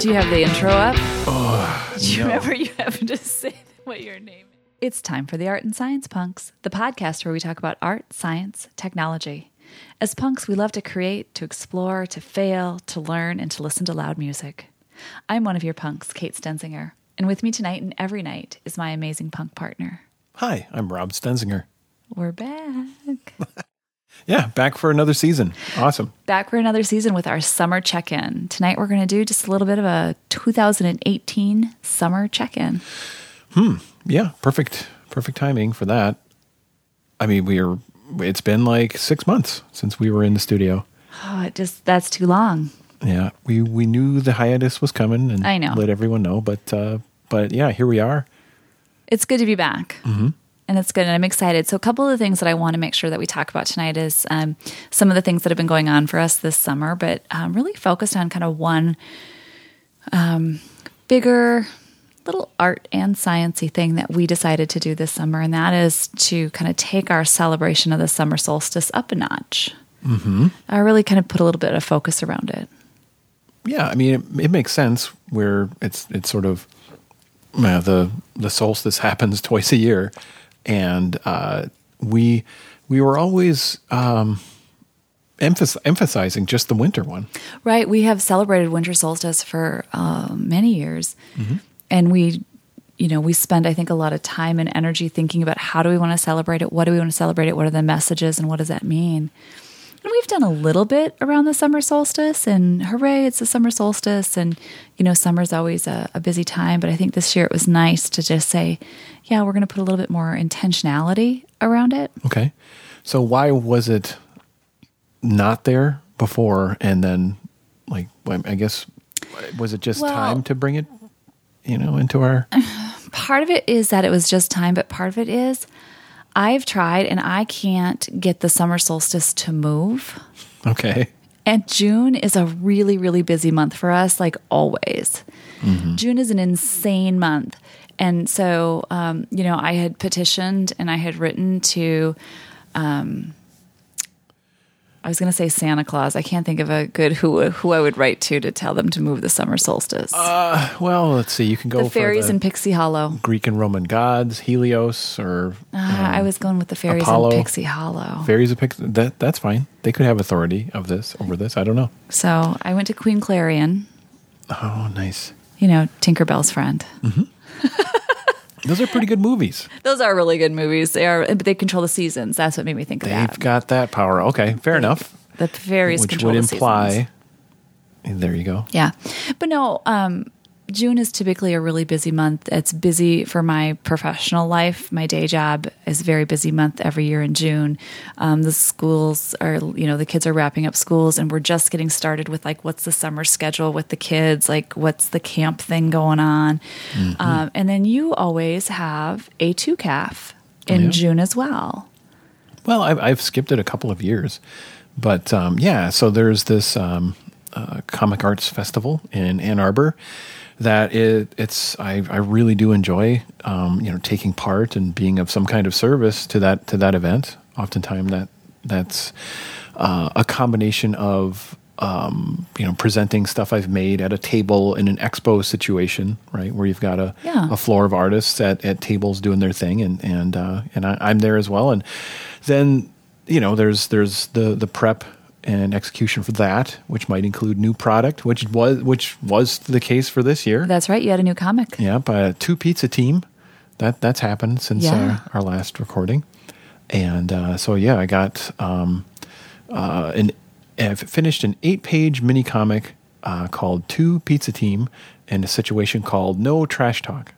Do you have the intro up? Oh, Do you no. remember you having to say what your name is? It's time for the Art and Science Punks, the podcast where we talk about art, science, technology. As punks, we love to create, to explore, to fail, to learn, and to listen to loud music. I'm one of your punks, Kate Stenzinger, and with me tonight and every night is my amazing punk partner. Hi, I'm Rob Stenzinger. We're back. Yeah, back for another season. Awesome. Back for another season with our summer check in. Tonight we're going to do just a little bit of a 2018 summer check in. Hmm. Yeah, perfect. Perfect timing for that. I mean, we are, it's been like six months since we were in the studio. Oh, it just, that's too long. Yeah. We, we knew the hiatus was coming and I know. let everyone know, but, uh, but yeah, here we are. It's good to be back. Mm-hmm and it's good and i'm excited. So a couple of the things that i want to make sure that we talk about tonight is um, some of the things that have been going on for us this summer but um, really focused on kind of one um, bigger little art and sciency thing that we decided to do this summer and that is to kind of take our celebration of the summer solstice up a notch. Mm-hmm. i really kind of put a little bit of focus around it. Yeah i mean it, it makes sense where it's it's sort of the the solstice happens twice a year and uh, we we were always um, emphasizing just the winter one. Right. We have celebrated winter solstice for uh, many years, mm-hmm. and we, you know, we spend I think a lot of time and energy thinking about how do we want to celebrate it, what do we want to celebrate it, what are the messages, and what does that mean. We've done a little bit around the summer solstice, and hooray, it's the summer solstice. And, you know, summer's always a, a busy time, but I think this year it was nice to just say, yeah, we're going to put a little bit more intentionality around it. Okay. So why was it not there before and then, like, I guess, was it just well, time to bring it, you know, into our. Part of it is that it was just time, but part of it is I've tried and I can't get the summer solstice to move. Okay. And June is a really, really busy month for us, like always. Mm-hmm. June is an insane month. And so, um, you know, I had petitioned and I had written to um, I was going to say Santa Claus. I can't think of a good who who I would write to to tell them to move the summer solstice. Uh, well, let's see. You can go the fairies in Pixie Hollow, Greek and Roman gods, Helios, or uh, um, I was going with the fairies Apollo, in Pixie Hollow. Fairies of Pixie. That that's fine. They could have authority of this over this. I don't know. So I went to Queen Clarion. Oh, nice. You know, Tinkerbell's friend. Mm-hmm. Those are pretty good movies. Those are really good movies. They are, but they control the seasons. That's what made me think They've that. They've got that power. Okay, fair the, enough. The fairies which would imply. Seasons. There you go. Yeah, but no. Um, June is typically a really busy month. It's busy for my professional life. My day job is a very busy month every year in June. Um, the schools are, you know, the kids are wrapping up schools, and we're just getting started with like, what's the summer schedule with the kids? Like, what's the camp thing going on? Mm-hmm. Um, and then you always have A2CAF in yeah. June as well. Well, I've, I've, skipped it a couple of years, but um, yeah. So there's this um, uh, comic arts festival in Ann Arbor that it, it's I, I really do enjoy um, you know taking part and being of some kind of service to that to that event. Oftentimes that that's uh, a combination of um, you know presenting stuff I've made at a table in an expo situation, right, where you've got a, yeah. a floor of artists at, at tables doing their thing, and and uh, and I, I'm there as well, and then you know there's there's the the prep and execution for that, which might include new product, which was which was the case for this year. That's right. You had a new comic. Yeah, by a two pizza team. That that's happened since yeah. our, our, last recording, and uh, so yeah, I got um, uh, an I've finished an eight page mini comic uh, called Two Pizza Team and a situation called No Trash Talk.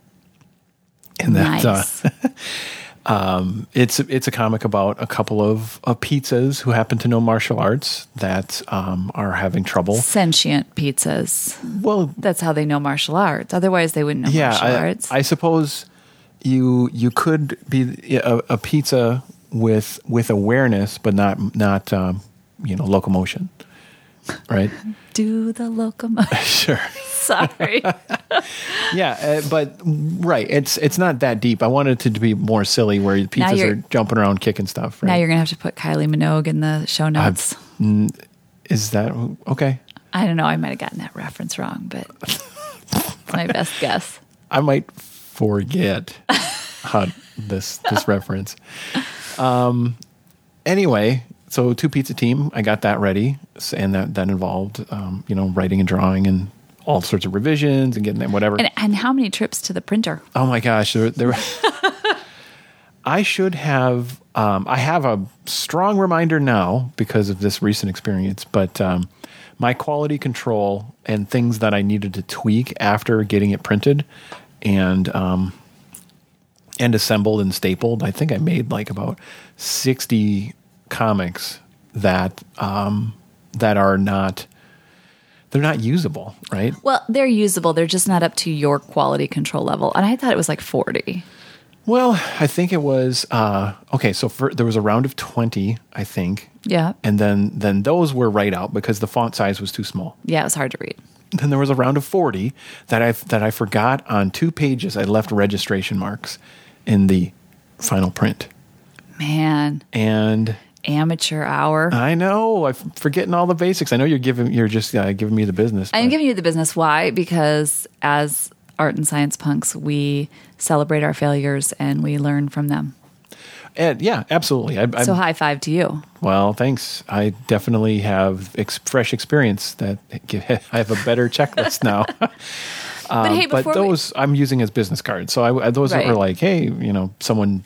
And that uh, nice. Um, it's it's a comic about a couple of, of pizzas who happen to know martial arts that um, are having trouble. Sentient pizzas. Well, that's how they know martial arts. Otherwise, they wouldn't know yeah, martial I, arts. I suppose you you could be a, a pizza with with awareness, but not not um, you know locomotion, right? Do the locomotive. sure. Sorry. yeah, uh, but right, it's it's not that deep. I wanted it to be more silly, where the pizzas are jumping around, kicking stuff. Right? Now you're gonna have to put Kylie Minogue in the show notes. is that okay? I don't know. I might have gotten that reference wrong, but That's my best guess. I might forget how this this reference. Um. Anyway, so two pizza team. I got that ready, and that that involved, um, you know, writing and drawing and all sorts of revisions and getting them whatever. And, and how many trips to the printer? Oh my gosh, there, there I should have. Um, I have a strong reminder now because of this recent experience, but um, my quality control and things that I needed to tweak after getting it printed and um, and assembled and stapled. I think I made like about sixty comics that um, that are not they're not usable, right? Well, they're usable. They're just not up to your quality control level. And I thought it was like 40. Well, I think it was uh, okay. So for, there was a round of twenty, I think, Yeah. and then then those were right out because the font size was too small. Yeah, it was hard to read. Then there was a round of forty that I that I forgot on two pages. I left registration marks in the final print, Man, and amateur hour. I know I'm forgetting all the basics. I know you're giving you're just uh, giving me the business. I'm but- giving you the business. Why? Because as art and science punks, we celebrate our failures and we learn from them. and yeah, absolutely. I, I'm, So high five to you. Well, thanks. I definitely have ex- fresh experience that I have a better checklist now. but hey, Um, but before we- those I'm using as business cards. So I, those Right. are like, hey, you know, someone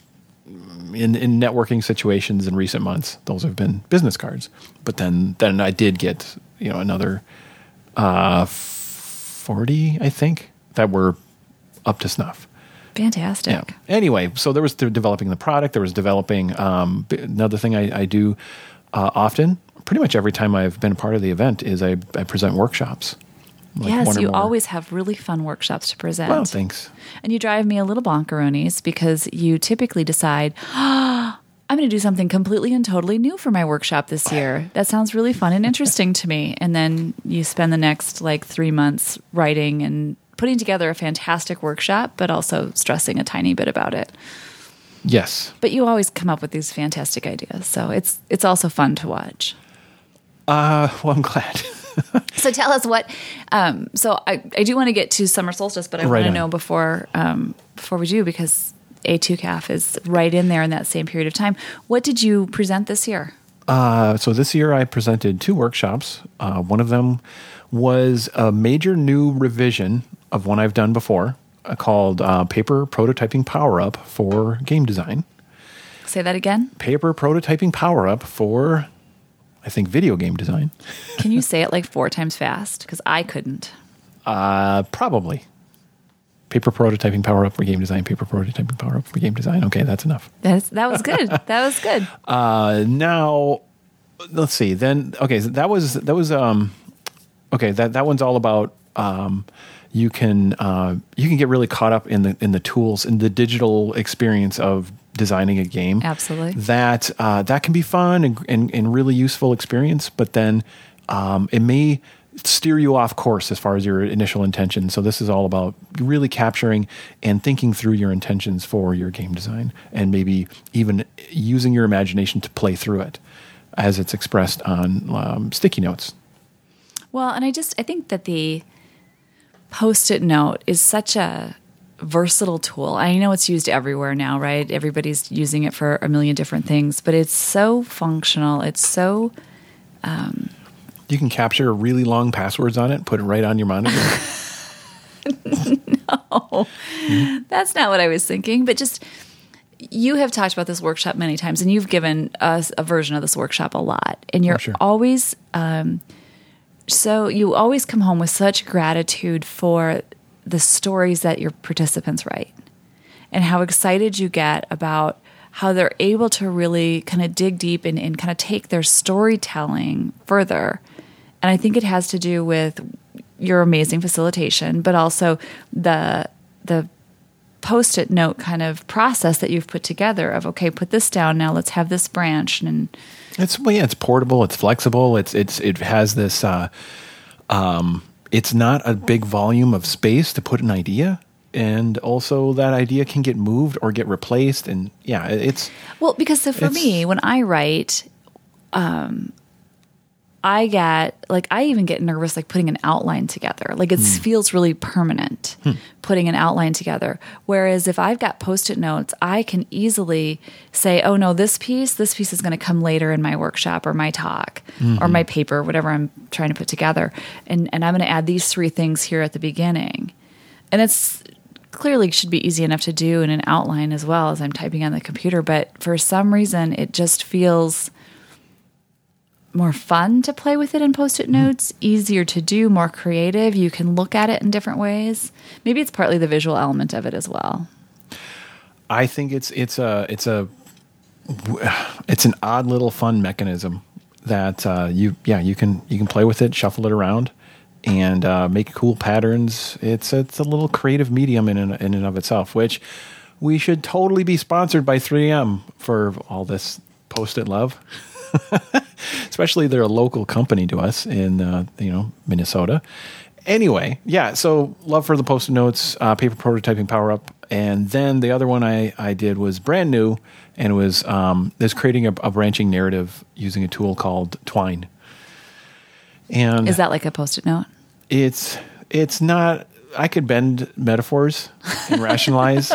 in in networking situations in recent months, those have been business cards. But then then I did get you know another uh, forty, I think, that were up to snuff. fantastic. Yeah. Anyway, so there was developing the product. There was developing um, another thing I, I do uh, often. Pretty much every time I've been a part of the event is I, I present workshops. Like yes, you more. always have really fun workshops to present. Well, thanks. And you drive me a little bonkeroonies because you typically decide, "Ah, I'm going to do something completely and totally new for my workshop this year. That sounds really fun and interesting to me. And then you spend the next like three months writing and putting together a fantastic workshop, but also stressing a tiny bit about it. Yes. But you always come up with these fantastic ideas. So it's it's also fun to watch. Uh, well, I'm glad. So tell us what. Um, so I, I do want to get to summer solstice, but I Right want to know before um, before we do because A2CAF is right in there in that same period of time. What did you present this year? Uh, so this year I presented two workshops. Uh, one of them was a major new revision of one I've done before uh, called uh, Paper Prototyping Power Up for Game Design. Say that again. Paper Prototyping Power Up for, I think, video game design. Can you say it like four times fast? Because I couldn't. Uh, probably. Paper prototyping power up for game design. Paper prototyping power up for game design. Okay, that's enough. That's, that was good. that was good. Uh, now, let's see. Then, okay, so that was that was um, okay. That that one's all about um, you can uh, you can get really caught up in the in the tools in the digital experience of designing a game. Absolutely. That uh, that can be fun and, and and really useful experience, but then um, it may steer you off course as far as your initial intention. So this is all about really capturing and thinking through your intentions for your game design, and maybe even using your imagination to play through it as it's expressed on um, sticky notes. Well, and I just I think that the post-it note is such a versatile tool. I know it's used everywhere now, right? Everybody's using it for a million different things, but it's so functional. It's so You can capture really long passwords on it, put it right on your monitor. No. That's not what I was thinking, but just you have talked about this workshop many times and you've given us a version of this workshop a lot. And you're Oh, sure. always um, so you always come home with such gratitude for the stories that your participants write and how excited you get about how they're able to really kind of dig deep and, and kind of take their storytelling further. And I think it has to do with your amazing facilitation, but also the the post-it note kind of process that you've put together of okay, put this down now, let's have this branch and It's well, yeah, it's portable, it's flexible, it's it's it has this. Uh, um, it's not a big volume of space to put an idea, and also that idea can get moved or get replaced, and yeah, it's Well, because so for me, when I write, um, I get like I even get nervous like putting an outline together. Like it hmm. feels really permanent hmm. putting an outline together. Whereas if I've got post-it notes, I can easily say, "Oh no, this piece, this piece is going to come later in my workshop or my talk or my mm-hmm. paper, whatever I'm trying to put together." And and I'm going to add these three things here at the beginning. And it's clearly should be easy enough to do in an outline as well as I'm typing on the computer, but for some reason it just feels more fun to play with it in post-it notes, easier to do, more creative. You can look at it in different ways. Maybe it's partly the visual element of it as well. I think it's it's a it's a it's an odd little fun mechanism that uh, you yeah you can you can play with it, shuffle it around, and uh, make cool patterns. It's it's a little creative medium in in and of itself, which we should totally be sponsored by 3M for all this post-it love. Especially they're a local company to us in uh, you know Minnesota. Anyway, yeah. So love for the post-it notes, uh, paper prototyping power up, and then the other one I I did was brand new, and was um, is creating a, a branching narrative using a tool called Twine. And Is that like a post-it note? it's it's not i could bend metaphors and rationalize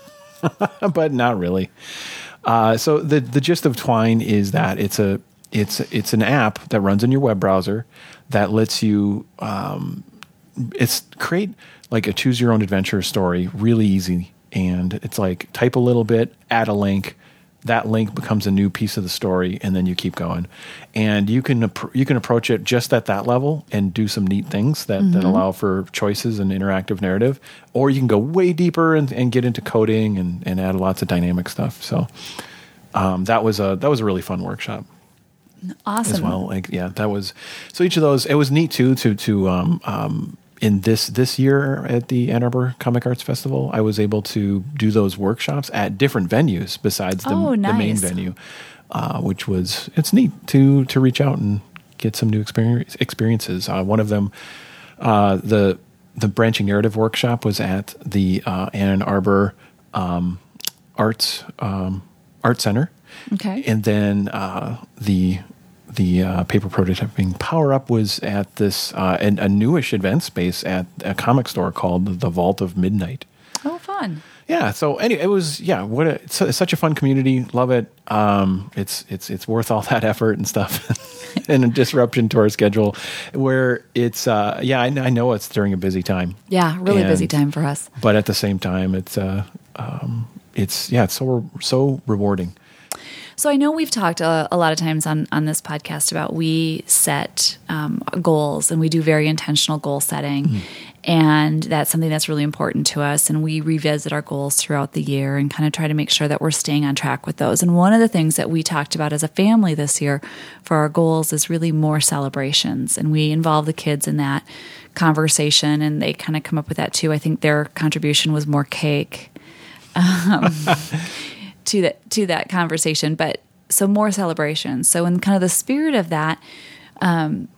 but not really uh, so the the gist of twine is that it's a it's it's an app that runs in your web browser that lets you um, it's create like a choose your own adventure story really easy. And it's like type a little bit add a link that link becomes a new piece of the story and then you keep going and you can you can approach it just at that level and do some neat things that, that allow for choices and interactive narrative or you can go way deeper and, and get into coding and, and add lots of dynamic stuff so um, that was a that was a really fun workshop Awesome. as well. Like yeah, that was so each of those. It was neat too to to um, um, in this this year at the Ann Arbor Comic Arts Festival. I was able to do those workshops at different venues besides the, Oh, the main venue, uh, which was it's neat to to reach out and get some new experience, experiences. Uh, one of them, uh, the the branching narrative workshop was at the uh, Ann Arbor um, Arts um, Art Center. Okay. And then uh, the the uh, paper prototyping power up was at this uh, an, a newish event space at a comic store called the Vault of Midnight. oh, fun. Yeah. So anyway, it was yeah. What a, it's, it's such a fun community. Love it. Um, it's it's it's worth all that effort and stuff, and a disruption to our schedule, where it's uh, yeah. I, I know it's during a busy time. Yeah, really busy time for us. but at the same time, it's uh, um, it's yeah, it's so so rewarding. So I know we've talked a, a lot of times on on this podcast about we set um, goals and we do very intentional goal setting, and that's something that's really important to us. And we revisit our goals throughout the year and kind of try to make sure that we're staying on track with those. And one of the things that we talked about as a family this year for our goals is really more celebrations, and we involve the kids in that conversation, and they kind of come up with that too. I think their contribution was more cake to that to that conversation but so more celebrations. So in kind of the spirit of that um,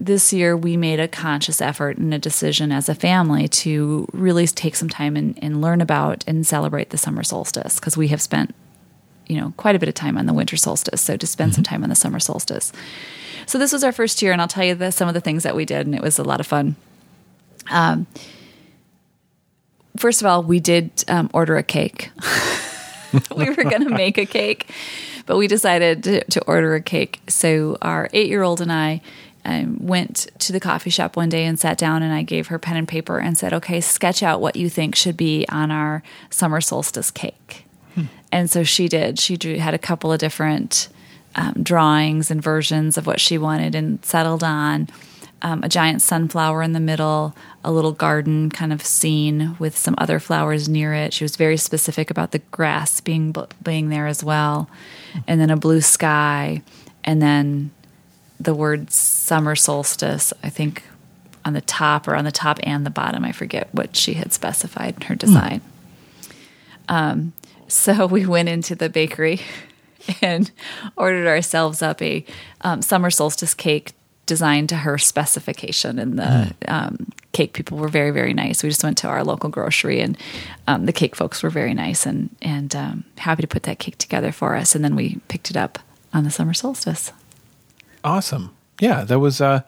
this year we made a conscious effort and a decision as a family to really take some time and, and learn about and celebrate the summer solstice because we have spent you know quite a bit of time on the winter solstice. So to spend some time on the summer solstice. So this was our first year and i'll tell you the, some of the things that we did and it was a lot of fun. Um, first of all we did um, order a cake we were going to make a cake, but we decided to, to order a cake. So our eight year old and I um, went to the coffee shop one day and sat down, and I gave her pen and paper and said, "Okay, sketch out what you think should be on our summer solstice cake." And so she did. She drew, had a couple of different um, drawings and versions of what she wanted, and settled on um, a giant sunflower in the middle, a little garden kind of scene with some other flowers near it. She was very specific about the grass being being there as well, and then a blue sky, and then the word summer solstice. I think on the top or on the top and the bottom. I forget what she had specified in her design. Um, so we went into the bakery and ordered ourselves up a um, summer solstice cake designed to her specification and the um, cake people were very very nice we just went to our local grocery and um, the cake folks were very nice and and um, happy to put that cake together for us and then we picked it up on the summer solstice Awesome. yeah, that was uh,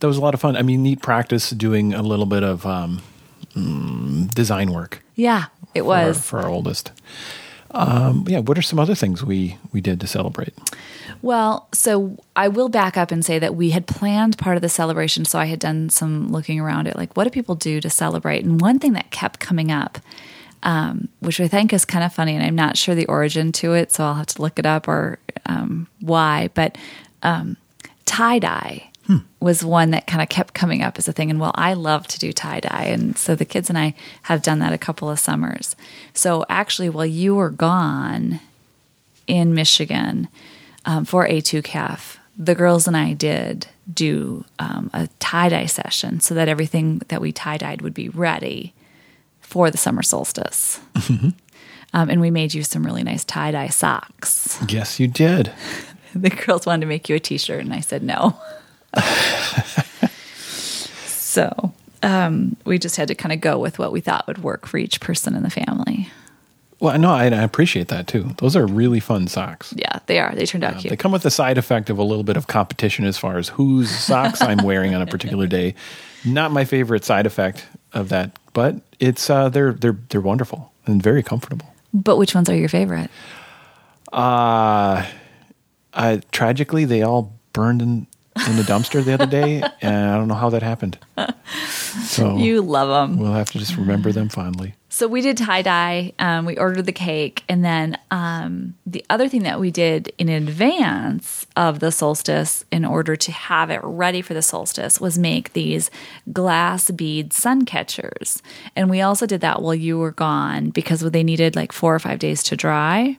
that was a lot of fun. I mean, neat practice doing a little bit of um, mm, design work. Yeah, it for our- was. for our, oldest. Um, yeah, what are some other things we we did to celebrate? Well, so I will back up and say that we had planned part of the celebration. So I had done some looking around at like, what do people do to celebrate? And one thing that kept coming up, um, which I think is kind of funny, and I'm not sure the origin to it, so I'll have to look it up or um, why, but um, tie dye. Was one that kind of kept coming up as a thing. And well, I love to do tie dye. And so the kids and I have done that a couple of summers. So actually, while you were gone, in Michigan um, for A2 CAF, the girls and I did do um, a tie dye session so that everything that we tie dyed would be ready for the summer solstice. Um, and we made you some really nice tie dye socks. Yes, you did. The girls wanted to make you a t shirt, and I said no. so um, we just had to kind of go with what we thought would work for each person in the family. Well, no, I, I appreciate that too. Those are really fun socks. Yeah, they are. They turned out cute. They come with the side effect of a little bit of competition as far as whose socks I'm wearing on a particular day. Not my favorite side effect of that, but it's uh, they're they're they're wonderful and very comfortable. But which ones are your favorite? Uh, I, tragically, they all burned in in the dumpster the other day, and I don't know how that happened. So You love them. we'll have to just remember them fondly. So we did tie dye. Um, we ordered the cake, and then um, the other thing that we did in advance of the solstice, in order to have it ready for the solstice, was make these glass bead sun catchers. And we also did that while you were gone because they needed like four or five days to dry.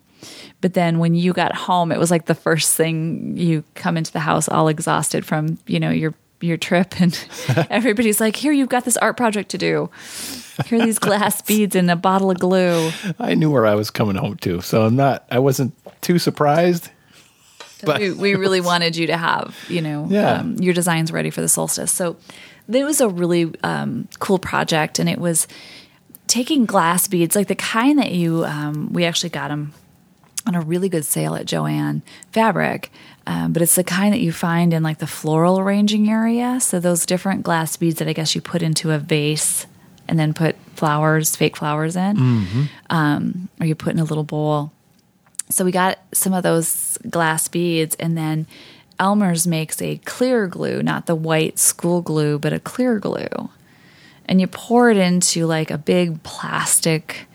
But then when you got home, it was like the first thing you come into the house all exhausted from you know your your trip, and everybody's like, "Here, you've got this art project to do." Here are these glass beads and a bottle of glue. I knew where I was coming home to, so I'm not. I wasn't too surprised. But- we, we really wanted you to have, you know, Yeah. um, your designs ready for the solstice. So it was a really um, cool project, and it was taking glass beads, like the kind that you. Um, we actually got them on a really good sale at Jo-Ann Fabric. Um, but it's the kind that you find in like the floral arranging area. So those different glass beads that I guess you put into a vase and then put flowers, fake flowers in, um, or you put in a little bowl. So we got some of those glass beads, and then Elmer's makes a clear glue, not the white school glue, but a clear glue. And you pour it into like a big plastic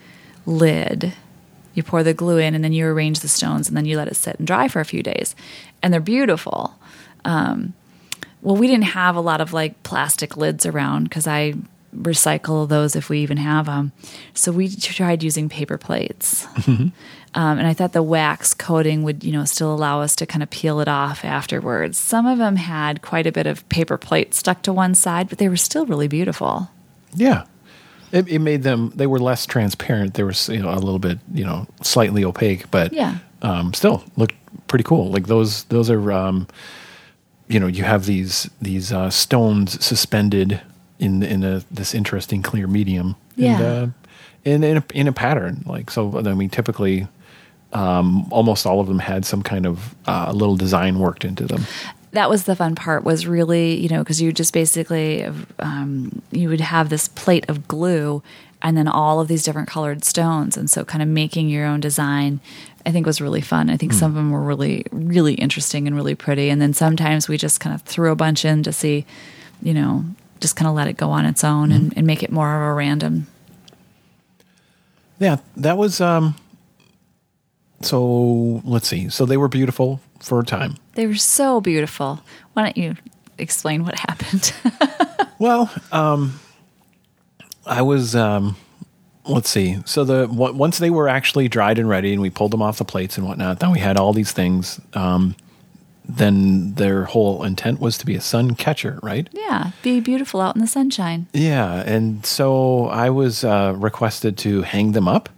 lid. You pour the glue in, and then you arrange the stones, and then you let it sit and dry for a few days. And they're beautiful. Um, well, we didn't have a lot of like plastic lids around because I recycle those if we even have them. So we tried using paper plates. Um, and I thought the wax coating would, you know, still allow us to kind of peel it off afterwards. Some of them had quite a bit of paper plate stuck to one side, but they were still really beautiful. Yeah. It, it made them, they were less transparent. They were you know, a little bit, you know, slightly opaque, but Yeah. um, still looked pretty cool. Like those, those are, um, you know, you have these, these uh, stones suspended in, in a, this interesting clear medium. Yeah. And, uh, in, in, a, in a pattern. Like, so, I mean, typically, um, almost all of them had some kind of uh, little design worked into them. That was the fun part was really you know because you just basically um, you would have this plate of glue and then all of these different colored stones. And so kind of making your own design i think was really fun. I think some of them were really really interesting and really pretty. And then sometimes we just kind of threw a bunch in to see you know just kind of let it go on its own and, and make it more of a random. Yeah, that was um so let's see. So they were beautiful for a time. they were so beautiful why don't you explain what happened Well, um I was um let's see. So the on- once they were actually dried and ready and we pulled them off the plates and whatnot, then we had all these things um then their whole intent was to be a sun catcher, right? yeah be beautiful out in the sunshine Yeah, and so I was uh, requested to hang them up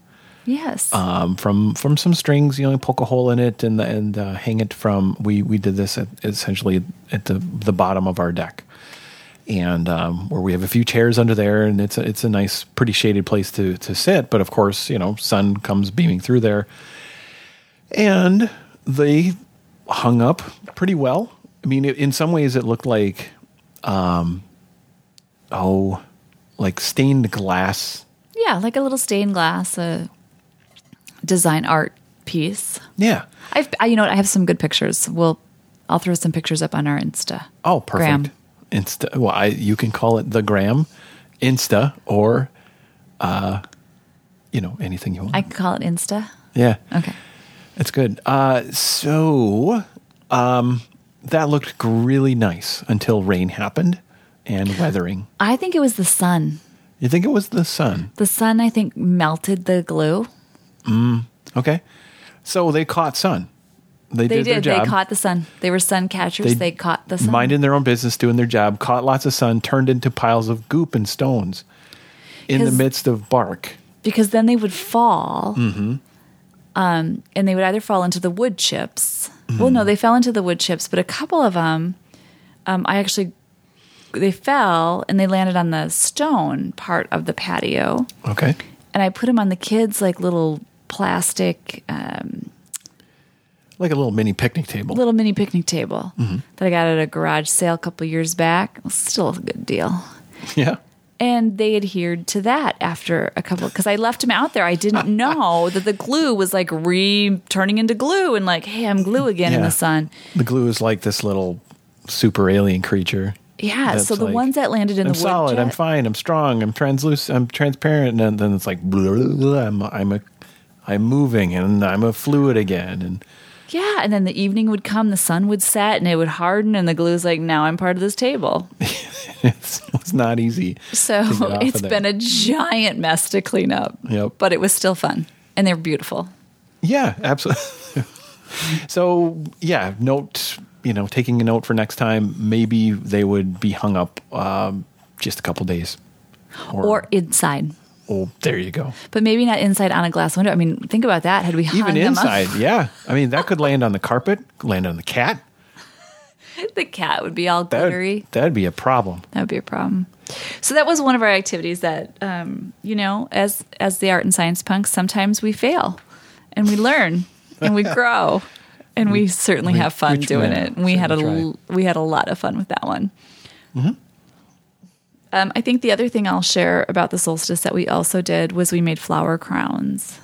yes um, from from some strings. You know, poke a hole in it and and uh, hang it from. We we did this at, essentially at the the bottom of our deck, and um, where we have a few chairs under there, and it's a, it's a nice, pretty shaded place to to sit. But of course, you know, sun comes beaming through there, and they hung up pretty well. I mean, in some ways, it looked like, um, oh, like stained glass. Yeah, like a little stained glass, a design art piece. Yeah. I've, I, you know, what, I have some good pictures. We'll, I'll throw some pictures up on our Insta. Oh, perfect. Gram. Insta. Well, I, you can call it the gram, Insta, or, uh, you know, anything you want. I can call it Insta. yeah. Okay. It's good. Uh, so um, that looked really nice until rain happened and weathering. I think it was the sun. You think it was the sun? The sun, I think, melted the glue. Okay. So they caught sun. They, They did, their did. They caught the sun. They were sun catchers. They, caught the sun. Minding their own business, doing their job, caught lots of sun, turned into piles of goop and stones in the midst of bark. because then they would fall. Mm-hmm. Um, and they would either fall into the wood chips. Well, Mm-hmm. no, they fell into the wood chips, but a couple of them, um, I actually, they fell and they landed on the stone part of the patio. Okay. And I put them on the kids' like little plastic, um, Like a little mini picnic table. little mini picnic table Mm-hmm. that I got at a garage sale a couple years back. Still a good deal. Yeah. and they adhered to that after a couple because I left them out there. I didn't know that the glue was like re turning into glue and like, hey, I'm glue again in the sun. The glue is like this little super alien creature. Yeah. So the like, ones that landed in I'm the wood solid. I'm fine. I'm strong. I'm translucent. I'm transparent. And then it's like blah, blah, blah, I'm I'm a I'm moving and I'm a fluid again. And Yeah, and then the evening would come, the sun would set, and it would harden, and the glue's like, now I'm part of this table. it's, it's not easy. So to get off it's been a giant mess to clean up. Yep. But it was still fun, and they're beautiful. Yeah, absolutely. so yeah, note you know taking a note for next time. Maybe they would be hung up um, just a couple days. Or inside. Oh, there you go. But maybe not inside on a glass window. I mean, think about that. Had we hung Even them up- inside, yeah. I mean, that could land on the carpet, land on the cat. the cat would be all That glittery. that'd be a problem. That would be a problem. So that was one of our activities that, um, you know, as as the art and science punks, sometimes we fail, and we learn, and we grow, and we certainly we- have fun doing it. And we had a we had a lot of fun with that one. Um, I think the other thing I'll share about the solstice that we also did was we made flower crowns.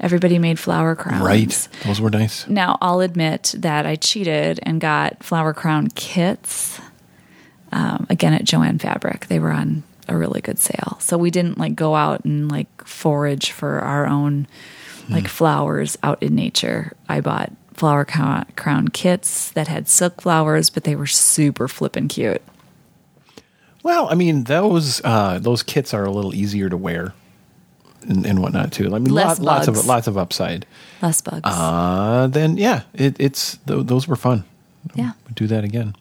Everybody made flower crowns. Right, those were nice. Now, I'll admit that I cheated and got flower crown kits um, again at Jo-Ann Fabric. They were on a really good sale. So we didn't like go out and like forage for our own like flowers out in nature. I bought flower crown, crown kits that had silk flowers, but they were super flippin' cute. Well, I mean, those uh, those kits are a little easier to wear and, and whatnot too. I mean, lot, lots of lots of upside. Less bugs. Uh, then yeah, it, it's th- those were fun. yeah. We'd do that again.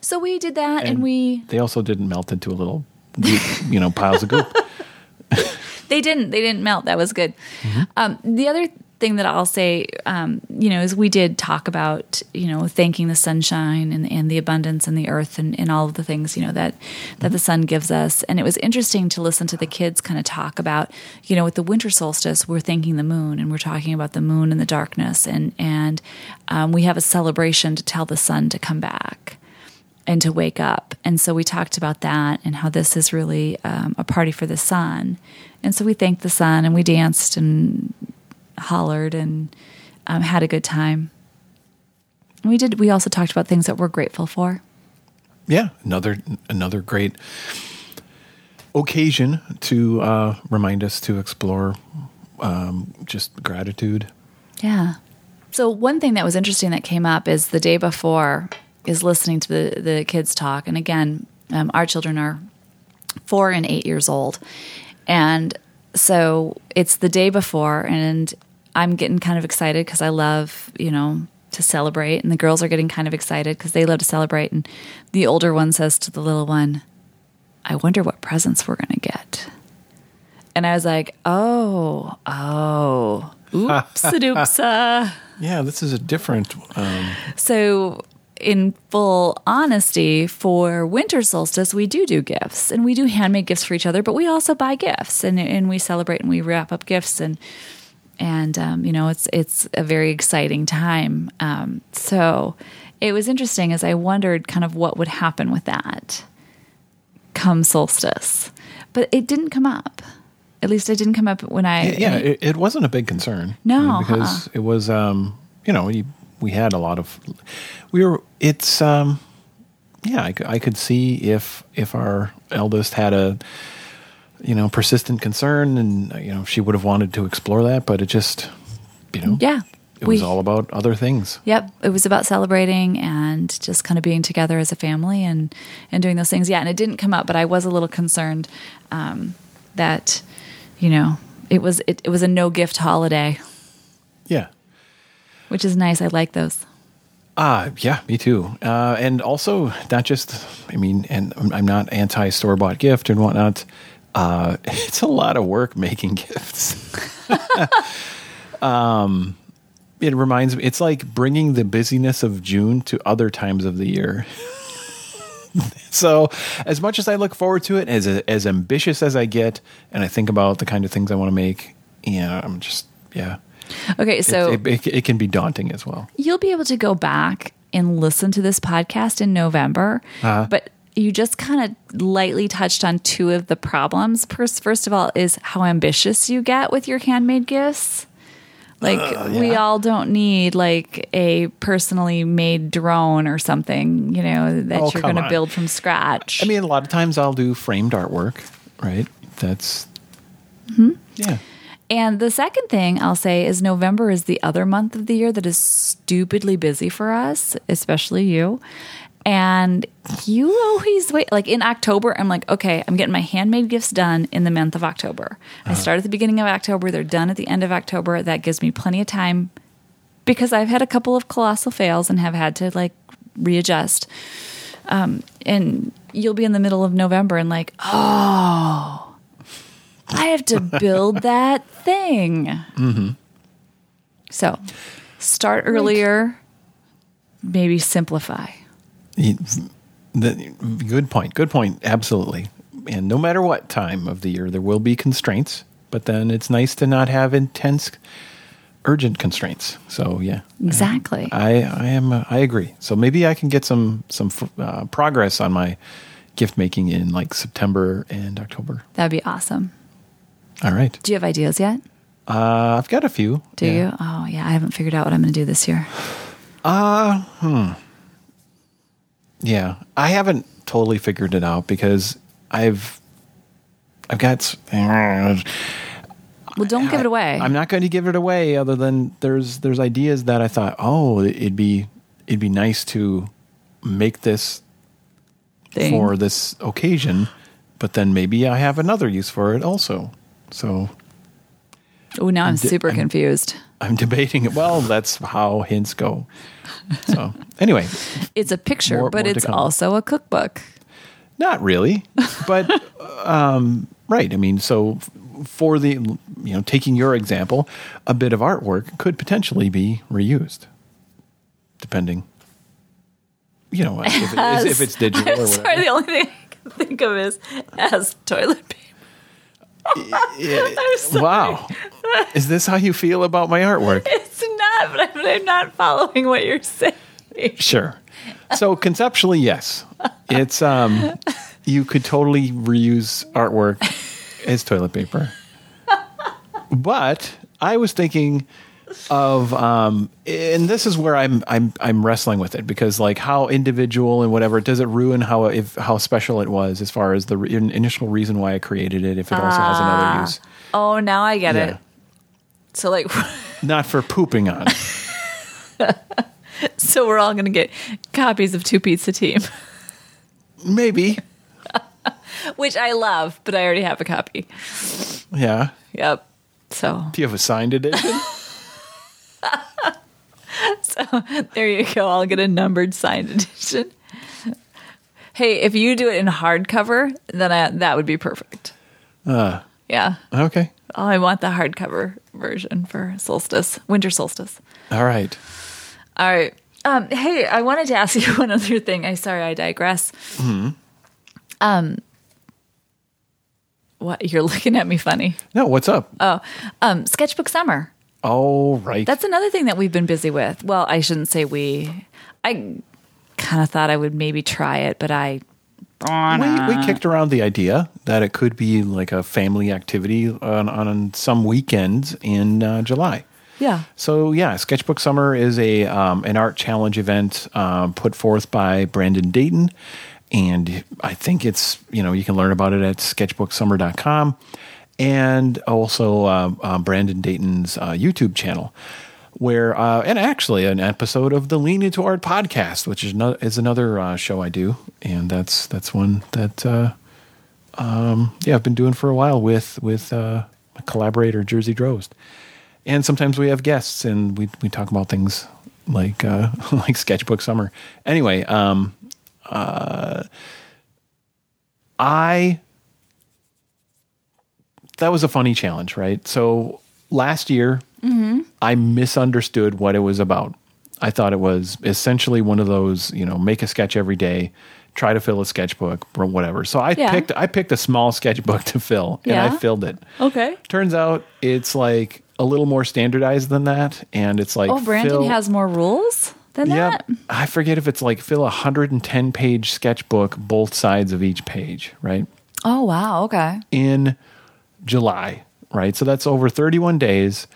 So we did that and, we they also didn't melt into a little, you know, piles of goop. They didn't. They didn't melt. That was good. Um, the other thing that I'll say, um, you know, is we did talk about, you know, thanking the sunshine and, and the abundance and the earth and, and all of the things, you know, that that the sun gives us. And it was interesting to listen to the kids kind of talk about, you know, with the winter solstice, we're thanking the moon and we're talking about the moon and the darkness, and and um, we have a celebration to tell the sun to come back and to wake up. And so we talked about that and how this is really um, a party for the sun. And so we thanked the sun and we danced and hollered and um, had a good time. We did. We also talked about things that we're grateful for. yeah, another another great occasion to uh, remind us to explore um, just gratitude. Yeah. So one thing that was interesting that came up is the day before is listening to the the kids talk, and again, um, our children are four and eight years old, and so it's the day before, and I'm getting kind of excited because I love you know to celebrate, and the girls are getting kind of excited because they love to celebrate, and the older one says to the little one, "I wonder what presents we're gonna get." And I was like, "Oh, oh, oops, doopsa." Yeah, this is a different. Um, So, in full honesty, for winter solstice, we do do gifts and we do handmade gifts for each other, but we also buy gifts and, and we celebrate and we wrap up gifts and and um, you know it's it's a very exciting time. Um, so, it was interesting as I wondered kind of what would happen with that come solstice. But it didn't come up. At least it didn't come up when I. Yeah, it, it wasn't a big concern. No, you know, because it was, um, you know, we, we had a lot of, we were. It's, um, yeah, I could see if if our eldest had a, you know, persistent concern, and you know, she would have wanted to explore that, but it just, you know, Yeah. it was all about other things. Yep, it was about celebrating and just kind of being together as a family and and doing those things. Yeah, and it didn't come up, but I was a little concerned um, that you know it was it, it was a no gift holiday, Yeah. which is nice. I like those. Ah, yeah, me too. Uh, and also, not just, I mean, and I'm I'm not anti store bought gift and whatnot. Uh, it's a lot of work making gifts. um, it reminds me, it's like bringing the busyness of June to other times of the year. so, as much as I look forward to it, as as ambitious as I get, and I think about the kind of things I want to make, yeah, I'm just, yeah. Okay, so it, it, it can be daunting as well. you'll be able to go back and listen to this podcast in November, Uh-huh. but you just kind of lightly touched on two of the problems. First, first of all, is how ambitious you get with your handmade gifts. Like we yeah. all don't need like a personally made drone or something, you know, that Oh, you're going to build from scratch. I mean, a lot of times I'll do framed artwork, right? That's Mm-hmm. yeah. And the second thing I'll say is November is the other month of the year that is stupidly busy for us, especially you. And you always wait, like in October, I'm like, okay, I'm getting my handmade gifts done in the month of October. I start at the beginning of October, they're done at the end of October. That gives me plenty of time because I've had a couple of colossal fails and have had to like readjust. Um, and you'll be in the middle of November and like, oh, I have to build that thing. Mm-hmm. So start earlier, maybe simplify. The, good point. Good point. Absolutely. And no matter what time of the year, there will be constraints. But then it's nice to not have intense, urgent constraints. So yeah, Exactly. I I am uh, I agree. So maybe I can get some some uh, progress on my gift making in like September and October. That'd be awesome. All right. Do you have ideas yet? Uh, I've got a few. Do Yeah. you? Oh, yeah. I haven't figured out what I'm going to do this year. Yeah, I haven't totally figured it out because I've I've got. Well, don't give it away. I'm not going to give it away. Other than there's there's ideas that I thought, oh, it'd be it'd be nice to make this Thing. for this occasion, but then maybe I have another use for it also. So Oh, now I'm di- super I'm- confused. I'm debating it. Well, that's how hints go. So anyway, It's a picture, More- but more it's also a cookbook. Not really, but um, right. I mean, so for the you know taking your example, a bit of artwork could potentially be reused, depending. You know, if, it is, if it's digital I'm whatever. sorry, the only thing I can think of is as toilet paper. Yeah. I'm sorry. Wow, is this how you feel about my artwork? It's not, but I'm, I'm not following what you're saying. Sure. So conceptually, yes, it's um, you could totally reuse artwork as toilet paper. But I was thinking of, um, and this is where I'm I'm I'm wrestling with it because like how individual and whatever does it ruin how if how special it was as far as the re- initial reason why I created it if it also has another use. Oh, now I get Yeah. it. So, like, Not for pooping on. so we're all going to get copies of Two Pizza Team, Maybe. which I love, but I already have a copy. Yeah. Yep. So, Do you have a signed edition? so there you go. I'll get a numbered signed edition. Hey, if you do it in hardcover, then I, that would be perfect. Uh, Yeah. okay. Oh, I want the hardcover version for solstice, winter solstice. All right. All right. Um, hey, I wanted to ask you one other thing. I sorry, I digress. Um, what you're looking at me funny? No, what's up? Oh, um, sketchbook summer. Oh, right. That's another thing that we've been busy with. Well, I shouldn't say we. I kind of thought I would maybe try it, but I. we, we kicked around the idea that it could be like a family activity on, on some weekends in uh, July. Yeah. So yeah, Sketchbook Summer is a um, an art challenge event um, put forth by Brandon Dayton, and I think it's you know you can learn about it at sketchbooksummer.com and also uh, uh, Brandon Dayton's uh, YouTube channel. Where uh, and actually an episode of the Lean Into Art podcast, which is no, is another uh, show I do, and that's that's one that uh, um, yeah I've been doing for a while with with a collaborator Jersey Drozd, and sometimes we have guests and we we talk about things like like sketchbook summer. Anyway, um, I that was a funny challenge, right? So last year, I misunderstood what it was about. I thought it was essentially one of those, you know, make a sketch every day, try to fill a sketchbook or whatever. So I Yeah. picked I picked a small sketchbook to fill, and I filled it. Okay. Turns out it's like a little more standardized than that, and it's like Oh, Brandon fill- has more rules than Yep. that. I forget if it's like fill a 110 page sketchbook, both sides of each page, right? Oh wow. Okay. In July, right? So that's over 31 days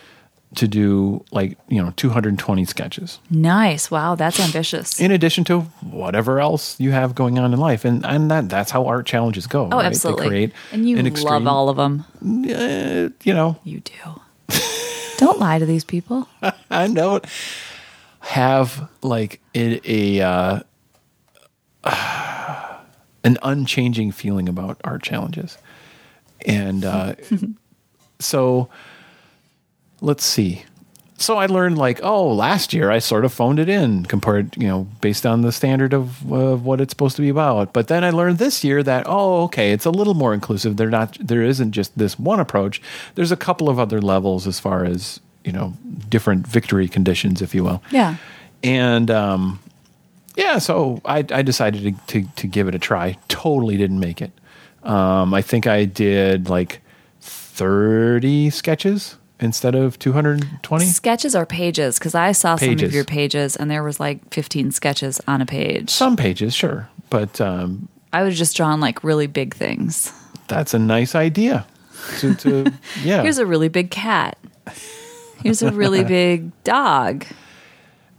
to do like, you know, 220 sketches. Nice. Wow. That's ambitious. In addition to whatever else you have going on in life. And and that that's how art challenges go. Oh, right? absolutely. They create and you an love all of them. uh, you know, You do. Don't lie to these people. I don't have like a, a uh, an unchanging feeling about art challenges, and uh, so let's see. So I learned like, oh, last year I sort of phoned it in compared, you know, based on the standard of, of what it's supposed to be about. But then I learned this year that, oh, okay, it's a little more inclusive. They're not, there isn't just this one approach. There's a couple of other levels as far as, you know, different victory conditions, if you will. Yeah. And um, yeah, so I, I decided to, to, to give it a try. Totally didn't make it. Um, I think I did like 30 sketches instead of 220. Sketches or pages? Because I saw some of your pages and there was like 15 sketches on a page. Some pages, sure. But um, I would have just drawn like really big things. that's a nice idea. To, to yeah. Here's a really big cat. Here's a really big dog.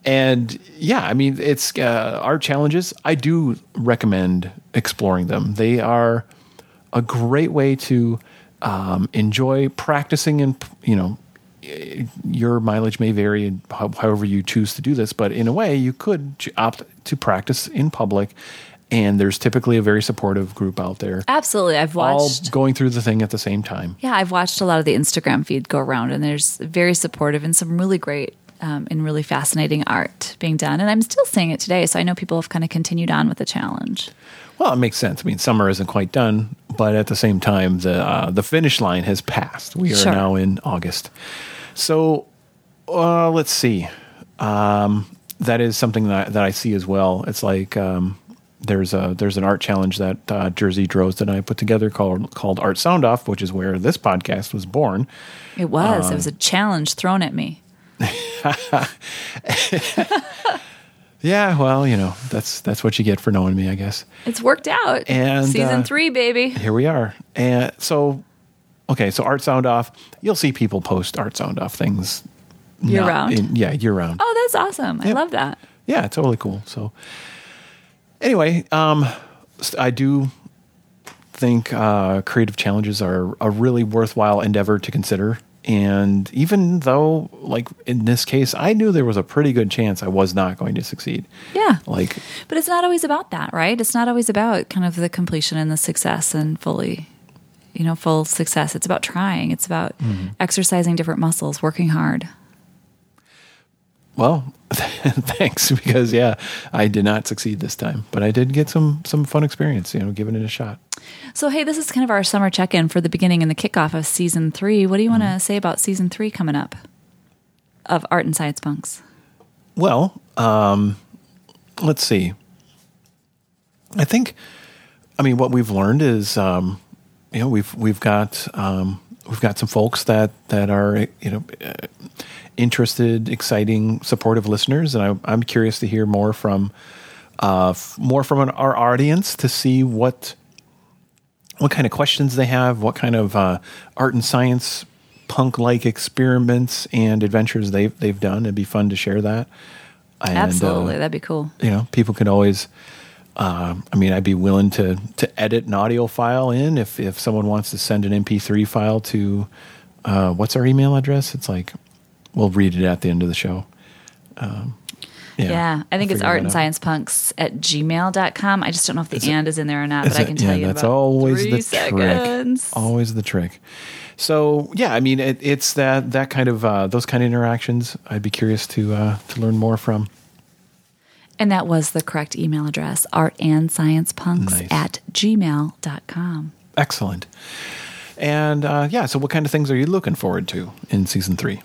and yeah, I mean, it's uh, art challenges. I do recommend exploring them. They are a great way to um, enjoy practicing, and you know, your mileage may vary however you choose to do this, but in a way, you could opt to practice in public. And there's typically a very supportive group out there, Absolutely. I've watched all going through the thing at the same time. Yeah, I've watched a lot of the Instagram feed go around, and there's very supportive and some really great um, and really fascinating art being done. And I'm still seeing it today, so I know people have kind of continued on with the challenge. Well, it makes sense. I mean, summer isn't quite done, but at the same time, the uh, the finish line has passed. We are Sure. now in August. So, uh, let's see. Um, that is something that that I see as well. It's like um, there's a there's an art challenge that uh, Jersey Drozd and I put together called called Art Sound Off, which is where this podcast was born. It was. Um, it was a challenge thrown at me. Yeah, well, you know that's that's what you get for knowing me, I guess. It's worked out. And, season uh, three, baby. here we are. And so, okay, so art sound off. You'll see people post art sound off things Year round? in- yeah, year round. Oh, that's awesome. I love that. Yeah, totally cool. So, anyway, um, I do think uh, creative challenges are a really worthwhile endeavor to consider. And even though, like in this case, I knew there was a pretty good chance I was not going to succeed. Yeah. Like, But it's not always about that, right? It's not always about kind of the completion and the success and fully, you know, full success. It's about trying. It's about Mm-hmm. exercising different muscles, working hard. Well, thanks because yeah, I did not succeed this time, but I did get some some fun experience, you know, giving it a shot. So, hey, this is kind of our summer check in for the beginning and the kickoff of season three. What do you want Mm-hmm. to say about season three coming up of Art and Science Punks? Well, um, let's see. I think, I mean, what we've learned is, um, you know, we've we've got um, we've got some folks that that are you know uh, interested, exciting, supportive listeners, and I, I'm curious to hear more from uh, f- more from an, our audience to see what what kind of questions they have, what kind of uh, art and science punk like experiments and adventures they've they've done. It'd be fun to share that. And, Absolutely, uh, that'd be cool. you know, people could always. Uh, I mean, I'd be willing to to edit an audio file in if if someone wants to send an MP3 file to. Uh, what's our email address? It's like we'll read it at the end of the show. Um, Yeah, I think I'll it's art and science punks at gmail.com. I just don't know if the Is and is in there or not, but I can tell yeah, you that's always the seconds. trick. Always the trick. So yeah, I mean, it, it's that that kind of uh, those kind of interactions. I'd be curious to uh, to learn more from. And that was the correct email address, art and science punks Nice. at gmail.com. Excellent. And uh, yeah, so what kind of things are you looking forward to in season three?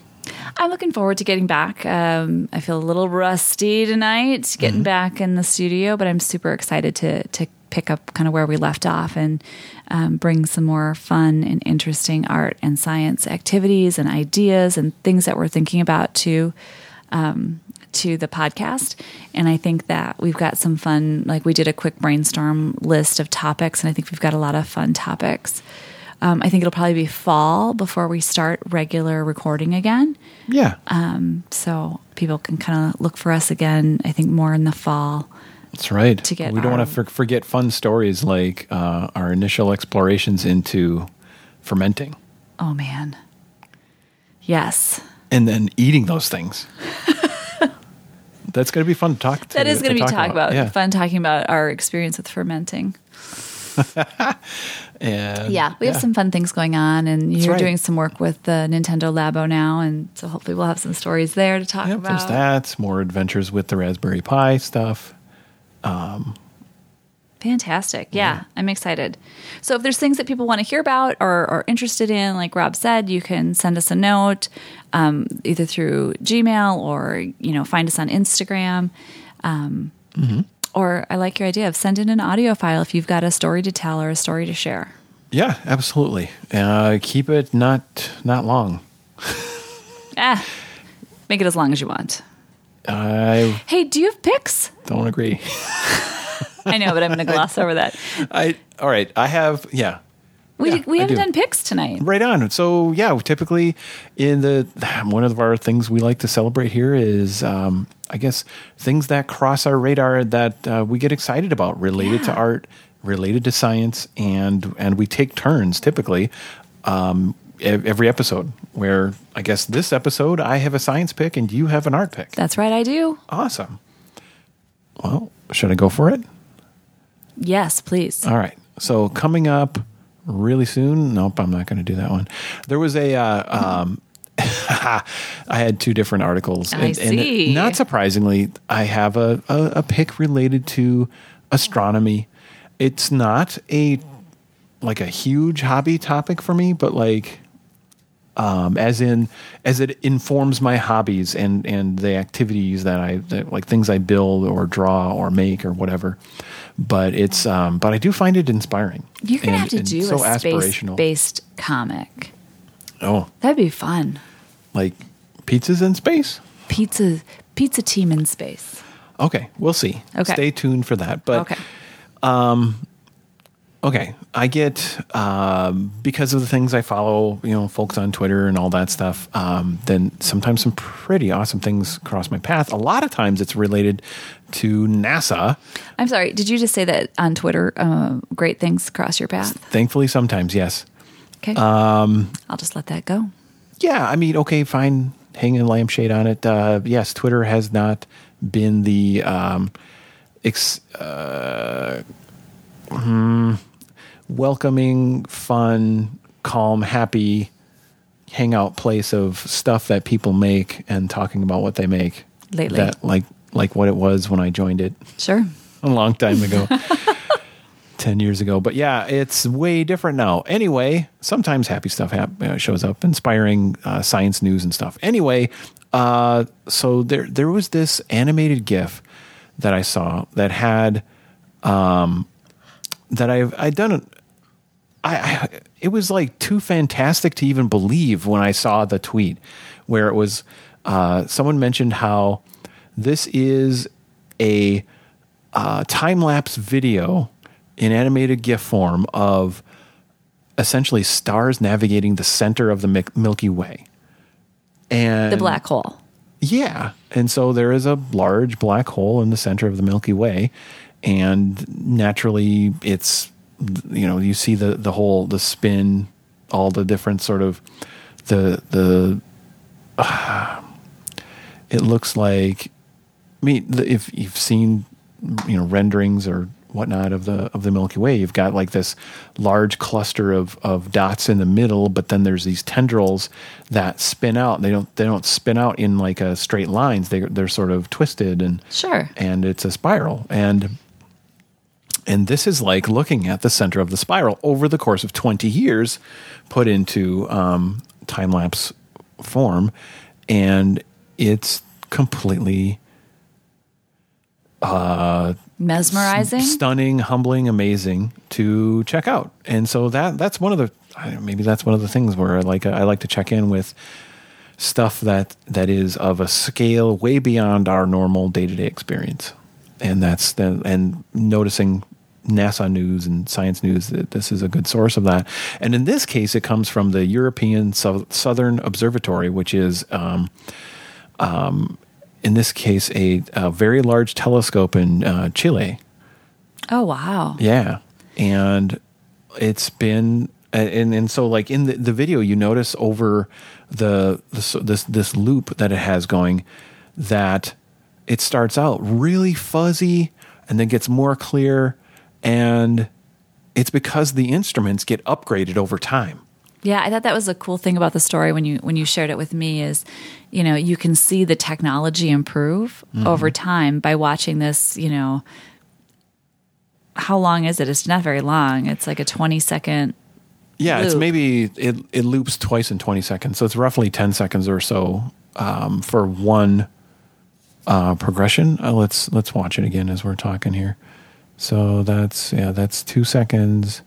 I'm looking forward to getting back. Um, I feel a little rusty tonight getting Mm-hmm. back in the studio, but I'm super excited to to pick up kind of where we left off and um, bring some more fun and interesting art and science activities and ideas and things that we're thinking about to um, to the podcast. And I think that we've got some fun. Like we did a quick brainstorm list of topics, and I think we've got a lot of fun topics. Um, I think it'll probably be fall before we start regular recording again Yeah, so people can kind of look for us again. I think more in the fall. that's right. to get we don't want to for- forget fun stories like uh, our initial explorations into fermenting Oh man, yes, and then eating those things. That's going to be fun to talk. To, that is going to be talk talk about. Yeah, Fun talking about our experience with fermenting. and Yeah, we have some fun things going on, and you're right. doing some work with the Nintendo Labo now, and so hopefully we'll have some stories there to talk Yep, about. there's that. More adventures with the Raspberry Pi stuff. Fantastic. Yeah, I'm excited. So if there's things that people want to hear about or are interested in, like Rob said, you can send us a note um, either through Gmail or, you know, find us on Instagram. Um, Or I like your idea of send in an audio file if you've got a story to tell or a story to share. Yeah, absolutely. Uh, keep it not not long. Ah, make it as long as you want. I Hey, do you have pics? don't agree. I know, but I'm going to gloss over that. I all right. I have yeah. We, Yeah, we haven't do. done picks tonight. Right on. So yeah, typically in the one of our things we like to celebrate here is um, I guess things that cross our radar that uh, we get excited about related to art, related to science, and and we take turns typically um, every episode. Where I guess this episode I have a science pick and you have an art pick. That's right, I do. Awesome. Well, should I go for it? Yes, please. All right. So coming up really soon. Nope, I'm not going to do that one. There was a. Uh, um, I had two different articles. I see. not surprisingly, I have a, a, a pick related to astronomy. It's not a like a huge hobby topic for me, but like um, as in as it informs my hobbies and and the activities that I that, like things I build or draw or make or whatever. But it's um, but I do find it inspiring. You're to and- have to do so a space based comic. Oh, That'd be fun. like pizzas in space. Pizza pizza team in space. Okay, we'll see. Okay. Stay tuned for that. But okay. Okay, I get um, because of the things I follow, you know, folks on Twitter and all that stuff. Um, then sometimes some pretty awesome things cross my path. A lot of times it's related to NASA. I'm sorry. Did you just say that on Twitter? Uh, great things cross your path. Thankfully, sometimes yes. Okay. Um, I'll just let that go. Yeah, I mean, okay, fine. Hang a lampshade on it. Uh, yes, Twitter has not been the um, ex- uh, welcoming, fun, calm, happy hangout place of stuff that people make and talking about what they make. Lately. that like like what it was when I joined it Sure. a long time ago. 10 years ago. But yeah, it's way different now. Anyway, sometimes happy stuff hap- uh, shows up, inspiring uh, science news and stuff. Anyway, uh, so there there was this animated GIF that I saw that had um, that I've I done. It- I, I it was like too fantastic to even believe when I saw the tweet where it was uh, someone mentioned how this is a uh, time lapse video in animated GIF form of essentially stars navigating the center of the Milky Way. And The black hole. yeah. And so there is a large black hole in the center of the Milky Way. And naturally, it's, you know, you see the, the whole, the spin, all the different sort of, the, the, it looks like, I mean, if you've seen, you know, renderings or whatnot of the of the Milky Way, you've got like this large cluster of of dots in the middle, but then there's these tendrils that spin out. They don't they don't spin out in like a straight lines. They they're sort of twisted and Sure. and it's a spiral and and this is like looking at the center of the spiral over the course of 20 years put into um, time lapse form and it's completely Mesmerizing. stunning, humbling, amazing to check out. And so that that's one of the I don't know, maybe that's one of the things where I like I like to check in with stuff that that is of a scale way beyond our normal day to day experience. And that's the and noticing NASA news and science news that this is a good source of that. And in this case, it comes from the European Sou- Southern Observatory, which is um, in this case a, a very large telescope in uh, Chile. oh wow. Yeah, and it's been and and so like in the, the video, you notice over the, the this this loop that it has going that it starts out really fuzzy and then gets more clear, and it's because the instruments get upgraded over time. Yeah, I thought that was a cool thing about the story when you when you shared it with me is, you know, you can see the technology improve Mm-hmm. over time by watching this, you know, how long is it? It's not very long. It's like a 20 second Yeah, it's maybe it it loops twice in twenty seconds, so it's roughly ten seconds or so um, for one uh, progression. Uh, let's let's watch it again as we're talking here. So that's yeah, that's two seconds.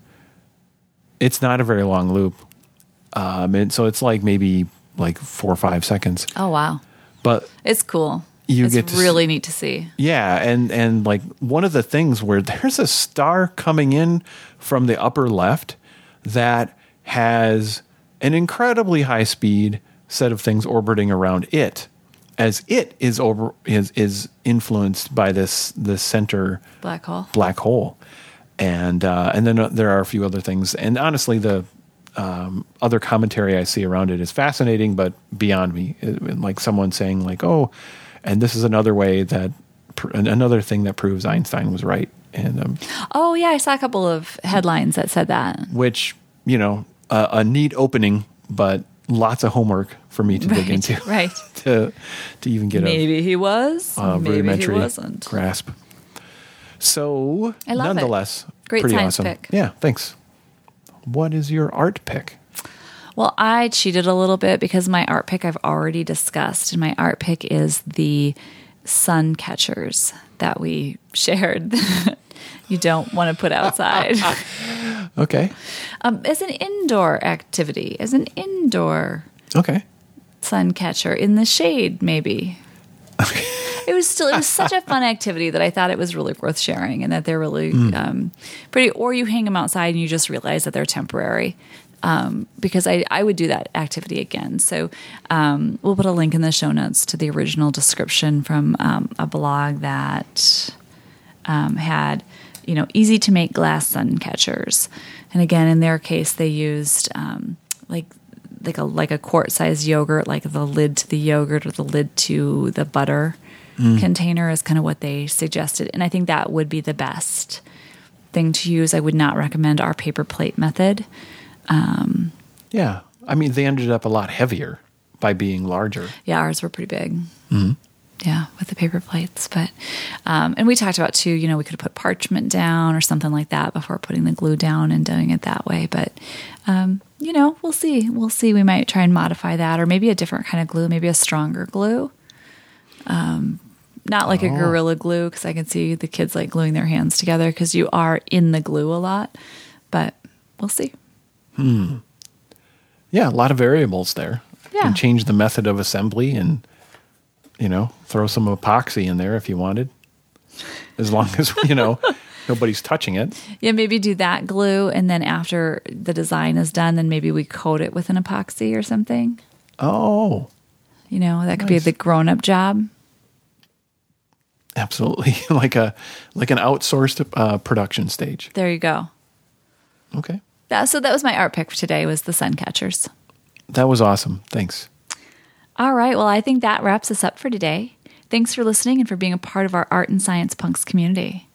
It's not a very long loop, um, and so it's like maybe like four or five seconds. Oh wow. But It's cool. You it's get to s- really neat to see. yeah, and and like one of the things where there's a star coming in from the upper left that has an incredibly high speed set of things orbiting around it as it is over is is influenced by this this center Black hole. black hole and uh, and then uh, there are a few other things and honestly the um, other commentary I see around it is fascinating but beyond me It- like someone saying like oh and this is another way that pr- another thing that proves Einstein was right and um, Oh yeah, I saw a couple of headlines that said that. which you know a, a neat opening but lots of homework for me to dig into right. to to even get a Maybe he was. uh, maybe he rudimentary wasn't. grasp. So, love it. nonetheless, Great pretty science awesome. pick. Yeah, thanks. What is your art pick? Well, I cheated a little bit because my art pick I've already discussed, and my art pick is the sun catchers that we shared. You don't want to put outside Okay, um, as an indoor activity, as an indoor okay. sun catcher in the shade, maybe. it was still it was such a fun activity that I thought it was really worth sharing, and that they're really um, pretty. Or you hang them outside and you just realize that they're temporary. Um, because I, I would do that activity again. So um, we'll put a link in the show notes to the original description from um, a blog that um, had, you know, easy to make glass sun catchers. And again, in their case, they used um, like like a like a quart size yogurt, like the lid to the yogurt or the lid to the butter mm. container is kind of what they suggested. And I think that would be the best thing to use. I would not recommend our paper plate method. Um, yeah, I mean, they ended up a lot heavier by being larger. Yeah, ours were pretty big. Mm-hmm. Yeah, with the paper plates. But, um, and we talked about too, you know, we could have put parchment down or something like that before putting the glue down and doing it that way. But, um, you know, we'll see. We'll see. We might try and modify that or maybe a different kind of glue, maybe a stronger glue. Um, not like a gorilla glue because I can see the kids like gluing their hands together because you are in the glue a lot. But we'll see. Hmm. Yeah, a lot of variables there. Yeah. Can change the method of assembly and you know, throw some epoxy in there if you wanted, as long as you know nobody's touching it. Yeah, maybe do that glue, and then after the design is done, then maybe we coat it with an epoxy or something. Oh, You know, that could be the grown up job. absolutely, like a like an outsourced uh, production stage. There you go. Okay, That, so that was my art pick for today was the sun catchers. that was awesome. Thanks. All right. Well, I think that wraps us up for today. Thanks for listening and for being a part of our art and science punks community.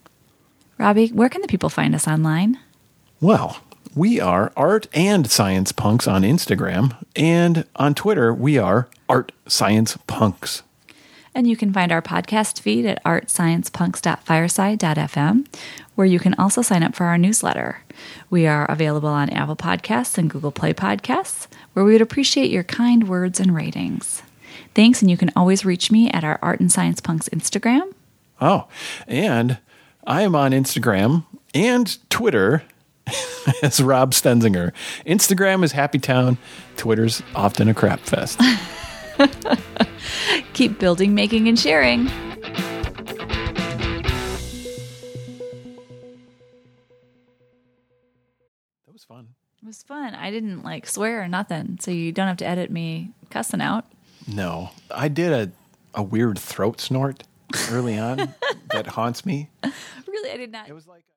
Robbie, where can the people find us online? Well, we are Art and Science Punks on Instagram, and on Twitter, we are Art Science Punks. And you can find our podcast feed at artsciencepunks.fireside.fm, where you can also sign up for our newsletter. We are available on Apple Podcasts and Google Play Podcasts, where we would appreciate your kind words and ratings. Thanks, and you can always reach me at our Art and Science Punks Instagram. Oh, and I am on Instagram and Twitter as Rob Stenzinger. Instagram is Happy Town, Twitter's often a crap fest. Keep building, making, and sharing. Was fun. I didn't like swear or nothing, so you don't have to edit me cussing out. No, I did a, a weird throat snort early on that haunts me. Really, I did not. It was like.